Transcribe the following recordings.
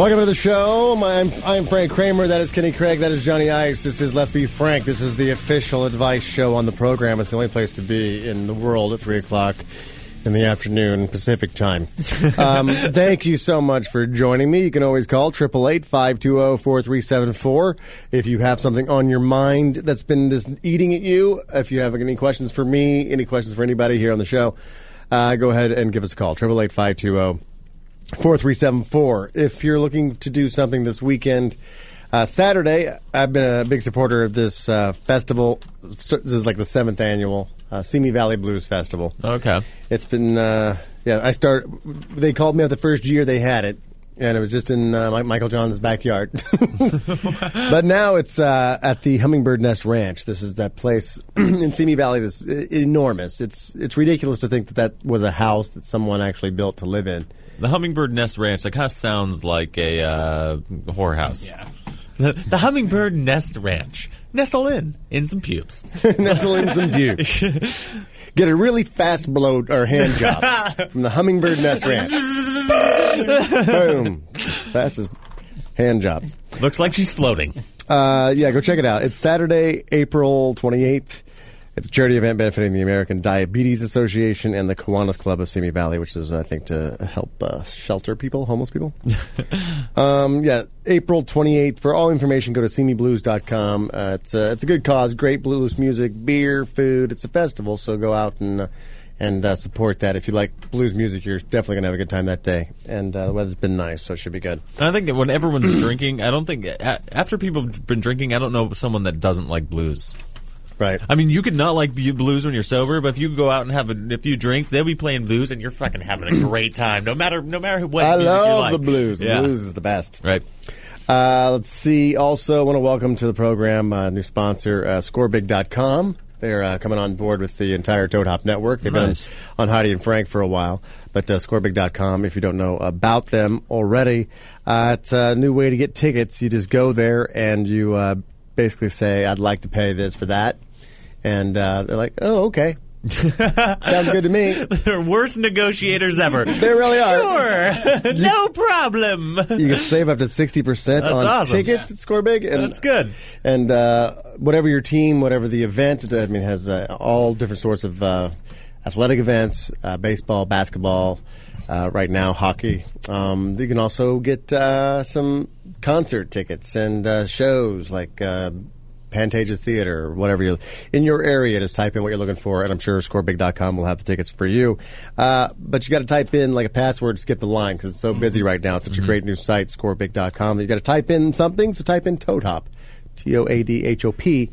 Welcome to the show. I'm, I'm Frank Kramer. That is Kenny Craig. That is Johnny Ice. This is Let's Be Frank. This is the official advice show on the program. It's the only place to be in the world at 3 o'clock in the afternoon Pacific time. Um, thank you so much for joining me. You can always call 888-520-4374 if you have something on your mind that's been just eating at you. If you have any questions for me, any questions for anybody here on the show, uh, go ahead and give us a call. 888-520 4374. If you're looking to do something this weekend, uh, Saturday, I've been a big supporter of this uh, festival. This is like the seventh annual uh, Simi Valley Blues Festival. Okay. It's been, uh, yeah, I start. They called me out the first year they had it, and it was just in uh, Michael John's backyard. but now it's uh, at the Hummingbird Nest Ranch. This is that place in Simi Valley that's uh, enormous. It's it's ridiculous to think that that was a house that someone actually built to live in. The Hummingbird Nest Ranch, that kind of sounds like a uh, whorehouse. Yeah. The, the Hummingbird Nest Ranch. Nestle in, in some pubes. Nestle in some pubes. Get a really fast blow or hand job from the Hummingbird Nest Ranch. Boom. Fastest hand jobs. Looks like she's floating. Uh, yeah, go check it out. It's Saturday, April 28th. It's a charity event benefiting the American Diabetes Association and the Kiwanis Club of Simi Valley, which is, I think, to help uh, shelter people, homeless people. um, yeah, April 28th. For all information, go to simiblues.com. Uh, it's, uh, it's a good cause. Great blues music, beer, food. It's a festival, so go out and. Uh, and uh, support that. If you like blues music, you're definitely going to have a good time that day. And uh, the weather's been nice, so it should be good. I think when everyone's drinking, I don't think after people have been drinking, I don't know someone that doesn't like blues. Right. I mean, you could not like blues when you're sober, but if you go out and have a, a few drinks, they'll be playing blues, and you're fucking having a great time. No matter no matter what. I love you like. the blues. Yeah. The blues is the best. Right. Uh, let's see. Also, want to welcome to the program uh, new sponsor, uh, ScoreBig.com. They're uh, coming on board with the entire Toad Hop network. They've Nice. been on Heidi and Frank for a while, but uh, ScoreBig.com. If you don't know about them already, uh, it's a new way to get tickets. You just go there and you uh, basically say, "I'd like to pay this for that," and uh, they're like, "Oh, okay." Sounds good to me. They're worst negotiators ever. They really are. Sure, no problem. You can save up to sixty percent on awesome. tickets at ScoreBig, and That's good. And uh, whatever your team, whatever the event, I mean, has uh, all different sorts of uh, athletic events: uh, baseball, basketball. Uh, right now, hockey. Um, you can also get uh, some concert tickets and uh, shows like. Pantages Theater or whatever you're in your area. Just type in what you're looking for, and I'm sure ScoreBig.com will have the tickets for you. Uh, but you got to type in like a password, to skip the line because it's so busy right now. It's such a great new site, ScoreBig.com. That you got to type in something. So type in Toad Hop, T O A D H O P,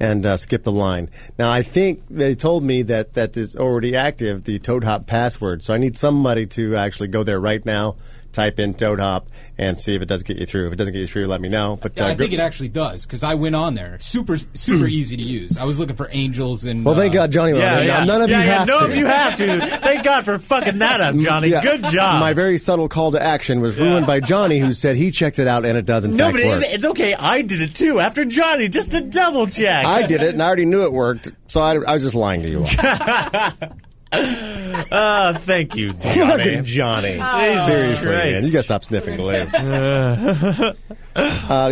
and uh, skip the line. Now I think they told me that that is already active, the Toad Hop password. So I need somebody to actually go there right now. Type in Toad Hop and see if it does get you through. If it doesn't get you through, let me know. But uh, I go- think it actually does because I went on there. Super, super easy to use. I was looking for angels and. well, thank uh, God Johnny went on there. None of yeah, you yeah, have none to. of you have to. Thank God for fucking that up, Johnny. Yeah. Good job. My very subtle call to action was ruined by Johnny, who said he checked it out and it doesn't. no, fact but it's, work. it's okay. I did it too after Johnny, just to double check. I did it and I already knew it worked, so I, I was just lying to you. Ah, thank you, Johnny. Fucking Johnny. Jesus Seriously, Christ. man. You gotta stop sniffing glue. uh,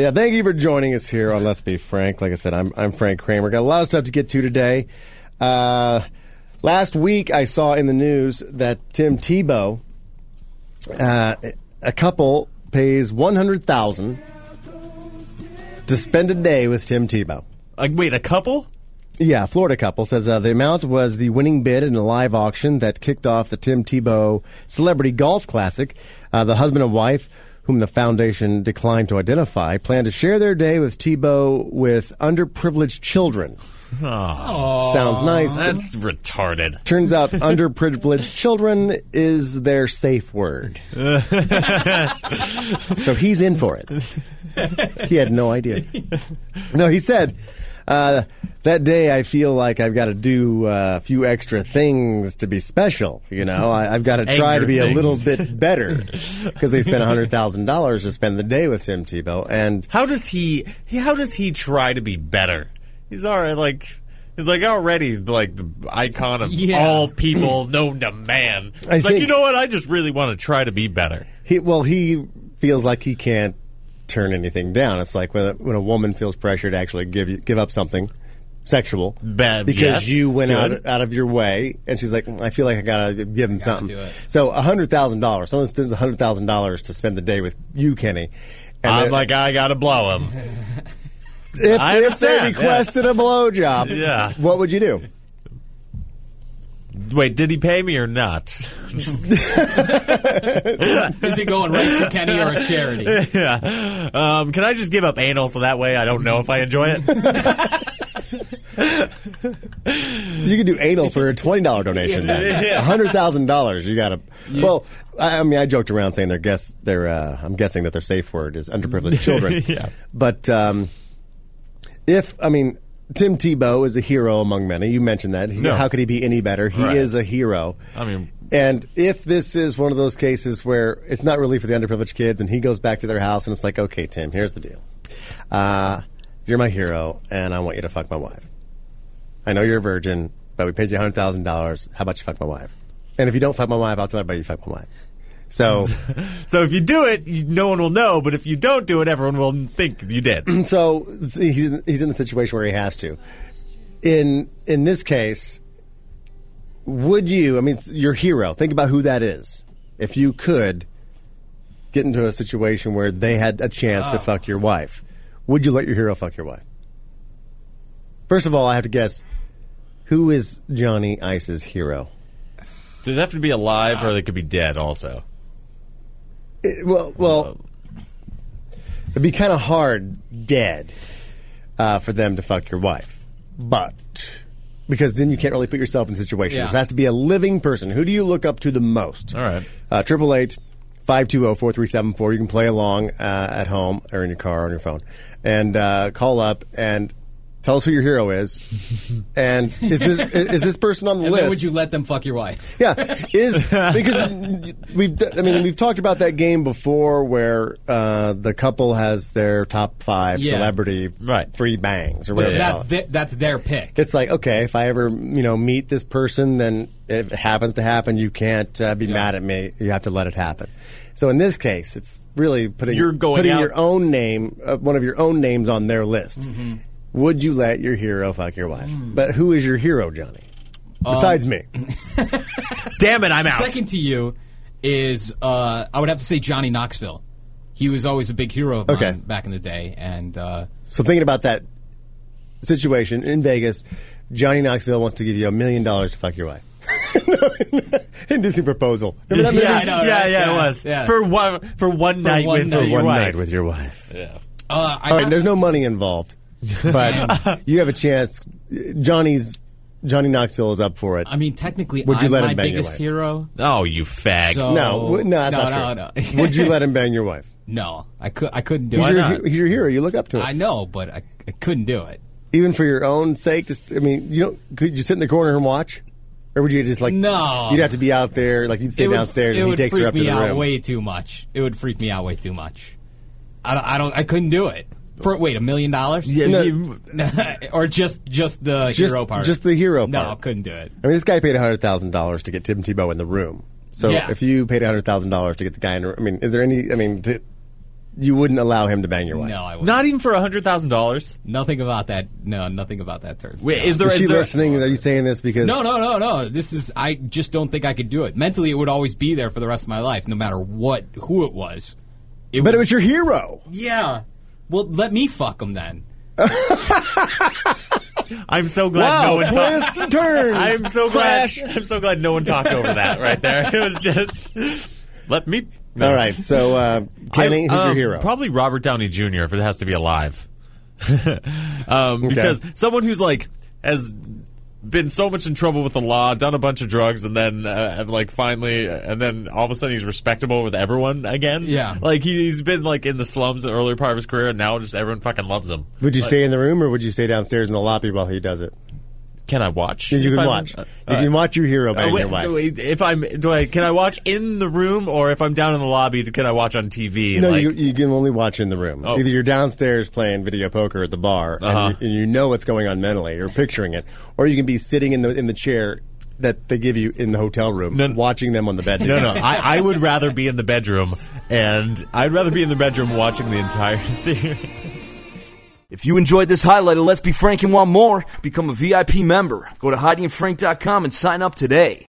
yeah, thank you for joining us here on Let's Be Frank. Like I said, I'm, I'm Frank Kramer. Got a lot of stuff to get to today. Uh, last week, I saw in the news that Tim Tebow, uh, a couple pays 100000 to spend a day with Tim Tebow. Like, wait, a couple? Yeah, Florida couple says uh, the amount was the winning bid in a live auction that kicked off the Tim Tebow Celebrity Golf Classic. Uh, the husband and wife, whom the foundation declined to identify, plan to share their day with Tebow with underprivileged children. Sounds nice. but That's retarded. Turns out underprivileged children is their safe word. so he's in for it. He had no idea. No, he said, uh, that day I feel like I've got to do uh, a few extra things to be special. You know, I, I've got to try to Anger be a little bit better because they spent $100,000 to spend the day with Tim Tebow. And How does he, he? How does he try to be better? He's already like. He's like already like the icon of Yeah. all people known to man. I like think- you know what? I just really want to try to be better. He well, he feels like he can't turn anything down. It's like when a, when a woman feels pressure to actually give you, give up something sexual Bad- because yes. you went Good. out out of your way, and she's like, I feel like I gotta give him something. do it. So a hundred thousand dollars. Someone spends a hundred thousand dollars to spend the day with you, Kenny. And I'm then- like, I gotta blow him. if, I if they requested a blowjob, Yeah. what would you do? Wait, did he pay me or not? Is he going right to Kenny or a charity? yeah. Um, can I just give up anal so that way I don't know if I enjoy it? You could do anal for a twenty dollar donation. Then Yeah. hundred thousand dollars. You got to. Well, I, I mean, I joked around saying their guess. Their uh, I'm guessing that their safe word is underprivileged children. Yeah. But um, if I mean. Tim Tebow is a hero among many. You mentioned that. He- No. How could he be any better? He Right. is a hero. I mean- and if this is one of those cases where it's not really for the underprivileged kids, and he goes back to their house, and it's like, okay, Tim, here's the deal. Uh, you're my hero, and I want you to fuck my wife. I know you're a virgin, but we paid you hundred thousand dollars. How about you fuck my wife? And if you don't fuck my wife, I'll tell everybody you fuck my wife. So, so if you do it, you, no one will know. But if you don't do it, everyone will think you did. so he's he's in the situation where he has to. In in this case, would you? I mean, your hero. Think about who that is. If you could get into a situation where they had a chance to ah. fuck your wife, would you let your hero fuck your wife? First of all, I have to guess who is Johnny Ice's hero. Does it have to be alive, or they could be dead also? It- well, well, it'd be kind of hard dead uh, for them to fuck your wife, but because then you can't really put yourself in situations. Yeah. It has to be a living person. Who do you look up to the most? All right. Uh, Triple eight. 520-4374. You can play along uh, at home or in your car or on your phone, and uh, call up and tell us who your hero is. and is this is this person on the And list? then would you let them fuck your wife? Yeah, is because we've. I mean, we've talked about that game before, where uh, the couple has their top five Yeah. celebrity Right. free bangs or whatever. that, th- that's their pick. It's like okay, if I ever you know meet this person, then if it happens to happen, you can't uh, be mad at me. You have to let it happen. So in this case, it's really putting You're going putting out- your own name, uh, one of your own names on their list. Mm-hmm. Would you let your hero fuck your wife? But who is your hero, Johnny? Um, Besides me. Damn it, I'm out. Second to you is uh, I would have to say Johnny Knoxville. He was always a big hero of mine Okay. back in the day, and uh, So thinking about that situation in Vegas, Johnny Knoxville wants to give you a million dollars to fuck your wife. Indecent Proposal. Remember that movie? Yeah, I know, yeah, right? yeah, Yeah, it was yeah. for one for one night one with night. your One wife. night with your wife. yeah. uh, I, All right, there's no money involved, but you have a chance. Johnny's Johnny Knoxville is up for it. I mean, technically, Would you I'm let him my bang your biggest wife? hero. Oh, you fag. So- no, w- no, that's no, not no, true. no. Would you let him bang your wife? No, I could. I couldn't do He's it. your, not? he's your hero. You look up to him, I know, but I, I couldn't do it. even for your own sake. Just, I mean, you don't. Could you sit in the corner and watch, or would you just like? No. You'd have to be out there, like you'd stay it would, downstairs, it and he would takes freak her up to me the out room. way too much. It would freak me out way too much. I don't. I, don't, I couldn't do it. For wait, a million dollars? Yeah, No. you- or just just the Just- hero part? just the hero No, part. couldn't do it. I mean, this guy paid hundred thousand dollars to get Tim Tebow in the room. So Yeah. if you paid hundred thousand dollars to get the guy in, the, I mean, is there any? I mean, to, you wouldn't allow him to bang your wife. No, I wouldn't. Not even for a hundred thousand dollars. Nothing about that. No, nothing about that turns. me Wait, on. is there? Is she there- listening? Are you saying this because? No, no, no, no. This is. I just don't think I could do it. Mentally, it would always be there for the rest of my life, no matter what, who it was. It But would, it was your hero. Yeah. Well, let me fuck him then. I'm so glad Wow, no one talked. twist and turns. I'm so glad. I'm so glad no one talked over that right there. It was just let me. no. All right, so uh, Kenny, I- who's your um, hero? Probably Robert Downey Jr. if it has to be alive. um, Because someone who's like has been so much in trouble with the law, done a bunch of drugs, and then uh, and, like finally, and then all of a sudden he's respectable with everyone again. Yeah. like he, he's been like in the slums the earlier part of his career, and now just everyone fucking loves him. Would you Like, stay in the room or would you stay downstairs in the lobby while he does it? Can I watch? You can I'm- watch. uh, you can watch your hero bang wait, your wife. if I'm, do I? Can I watch in the room, or if I'm down in the lobby, can I watch on TV? No, like, you, you can only watch in the room. Oh. Either you're downstairs playing video poker at the bar, Uh-huh. and, you, and you know what's going on mentally, you're picturing it, or you can be sitting in the in the chair that they give you in the hotel room, No. watching them on the bed. No, no. I, I would rather be in the bedroom, and I'd rather be in the bedroom watching the entire thing. If you enjoyed this highlight of Let's Be Frank and want more, become a VIP member. Go to HeidiandFrank.com and sign up today.